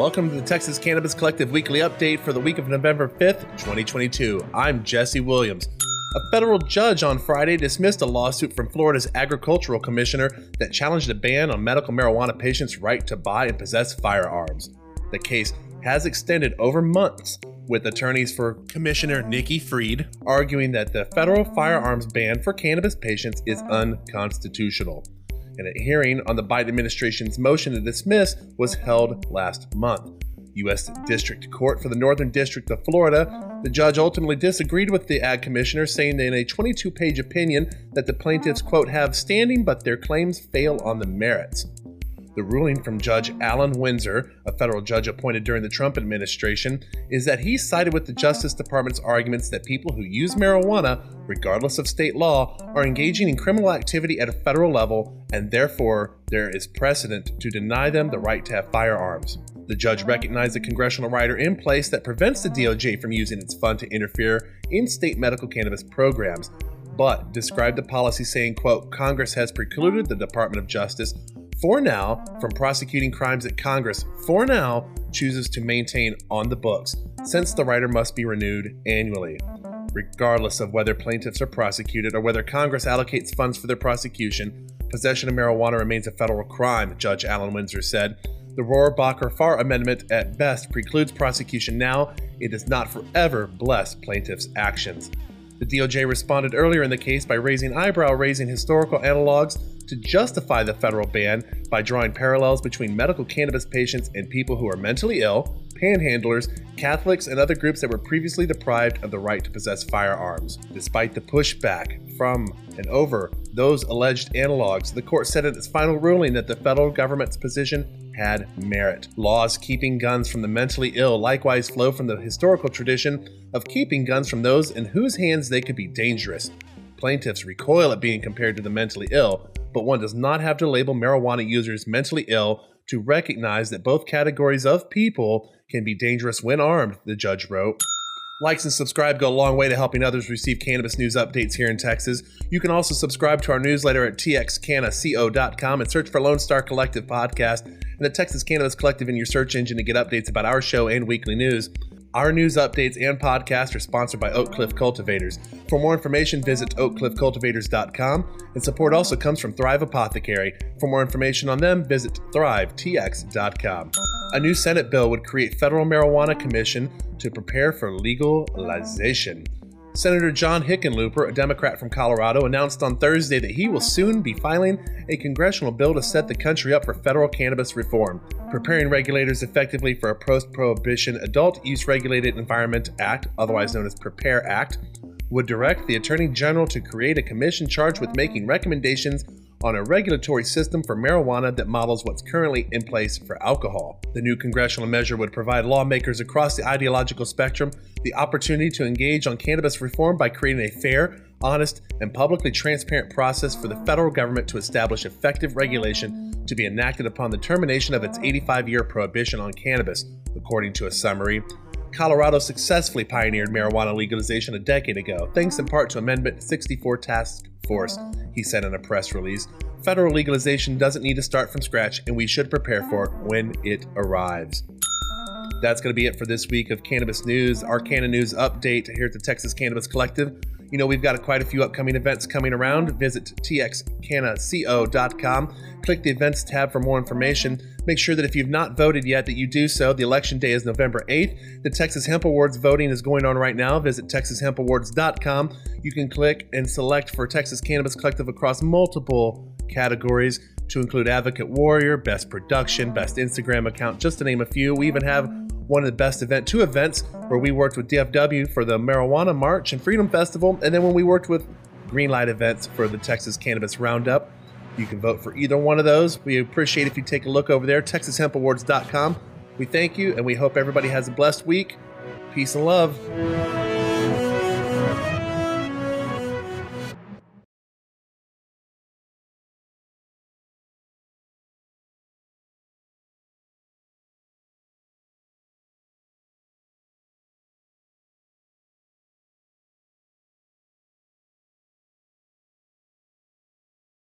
Welcome to the Texas Cannabis Collective weekly update for the week of November 5th, 2022. I'm Jesse Williams. A federal judge on Friday dismissed a lawsuit from Florida's agricultural commissioner that challenged a ban on medical marijuana patients' right to buy and possess firearms. The case has extended over months, with attorneys for Commissioner Nikki Fried arguing that the federal firearms ban for cannabis patients is unconstitutional and a hearing on the Biden administration's motion to dismiss was held last month. U.S. District Court for the Northern District of Florida, the judge ultimately disagreed with the ag commissioner, saying in a 22 page opinion that the plaintiffs, quote, have standing, but their claims fail on the merits. The ruling from Judge Allen Winsor, a federal judge appointed during the Trump administration, is that he sided with the Justice Department's arguments that people who use marijuana, regardless of state law, are engaging in criminal activity at a federal level, and therefore there is precedent to deny them the right to have firearms. The judge recognized a congressional rider in place that prevents the DOJ from using its fund to interfere in state medical cannabis programs, but described the policy saying, quote, Congress has precluded the Department of Justice for now from prosecuting crimes that Congress, for now, chooses to maintain on the books, since the rider must be renewed annually. Regardless of whether plaintiffs are prosecuted or whether Congress allocates funds for their prosecution, possession of marijuana remains a federal crime, Judge Allen Winsor said. The Rohrabacher Farr Amendment at best precludes prosecution now. It does not forever bless plaintiffs' actions. The DOJ responded earlier in the case by raising eyebrow raising historical analogs to justify the federal ban by drawing parallels between medical cannabis patients and people who are mentally ill, panhandlers, Catholics, and other groups that were previously deprived of the right to possess firearms. Despite the pushback from and over those alleged analogs, the court said in its final ruling that the federal government's position had merit. Laws keeping guns from the mentally ill likewise flow from the historical tradition of keeping guns from those in whose hands they could be dangerous. Plaintiffs recoil at being compared to the mentally ill, but one does not have to label marijuana users mentally ill to recognize that both categories of people can be dangerous when armed, the judge wrote. Likes and subscribe go a long way to helping others receive cannabis news updates here in Texas. You can also subscribe to our newsletter at txcannaco.com and search for Lone Star Collective Podcast and the Texas Cannabis Collective in your search engine to get updates about our show and weekly news. Our news updates and podcast are sponsored by Oak Cliff Cultivators. For more information, visit oakcliffcultivators.com, and support also comes from Thrive Apothecary. For more information on them, visit thrivetx.com. A new Senate bill would create federal marijuana commission to prepare for legalization. Senator John Hickenlooper, a Democrat from Colorado, announced on Thursday that he will soon be filing a congressional bill to set the country up for federal cannabis reform, preparing regulators effectively for a post prohibition Adult Use Regulated Environment Act, otherwise known as PREPARE Act, would direct the Attorney General to create a commission charged with making recommendations on a regulatory system for marijuana that models what's currently in place for alcohol. The new congressional measure would provide lawmakers across the ideological spectrum the opportunity to engage on cannabis reform by creating a fair, honest, and publicly transparent process for the federal government to establish effective regulation to be enacted upon the termination of its 85 year prohibition on cannabis, according to a summary. Colorado successfully pioneered marijuana legalization a decade ago, thanks in part to Amendment 64 Task Force, he said in a press release. Federal legalization doesn't need to start from scratch, and we should prepare for it when it arrives. That's going to be it for this week of Cannabis News, our Canna News update here at the Texas Cannabis Collective. You know, we've got quite a few upcoming events coming around. Visit txcannaco.com. Click the events tab for more information. Make sure that if you've not voted yet, that you do so. The election day is November 8th. The Texas Hemp Awards voting is going on right now. Visit texashempawards.com. You can click and select for Texas Cannabis Collective across multiple categories to include Advocate Warrior, Best Production, Best Instagram Account, just to name a few. We even have one of the best event, two events where we worked with DFW for the Marijuana March and Freedom Festival, and then when we worked with Greenlight events for the Texas Cannabis Roundup. You can vote for either one of those. We appreciate if you take a look over there, TexasHempAwards.com. We thank you, and we hope everybody has a blessed week. Peace and love.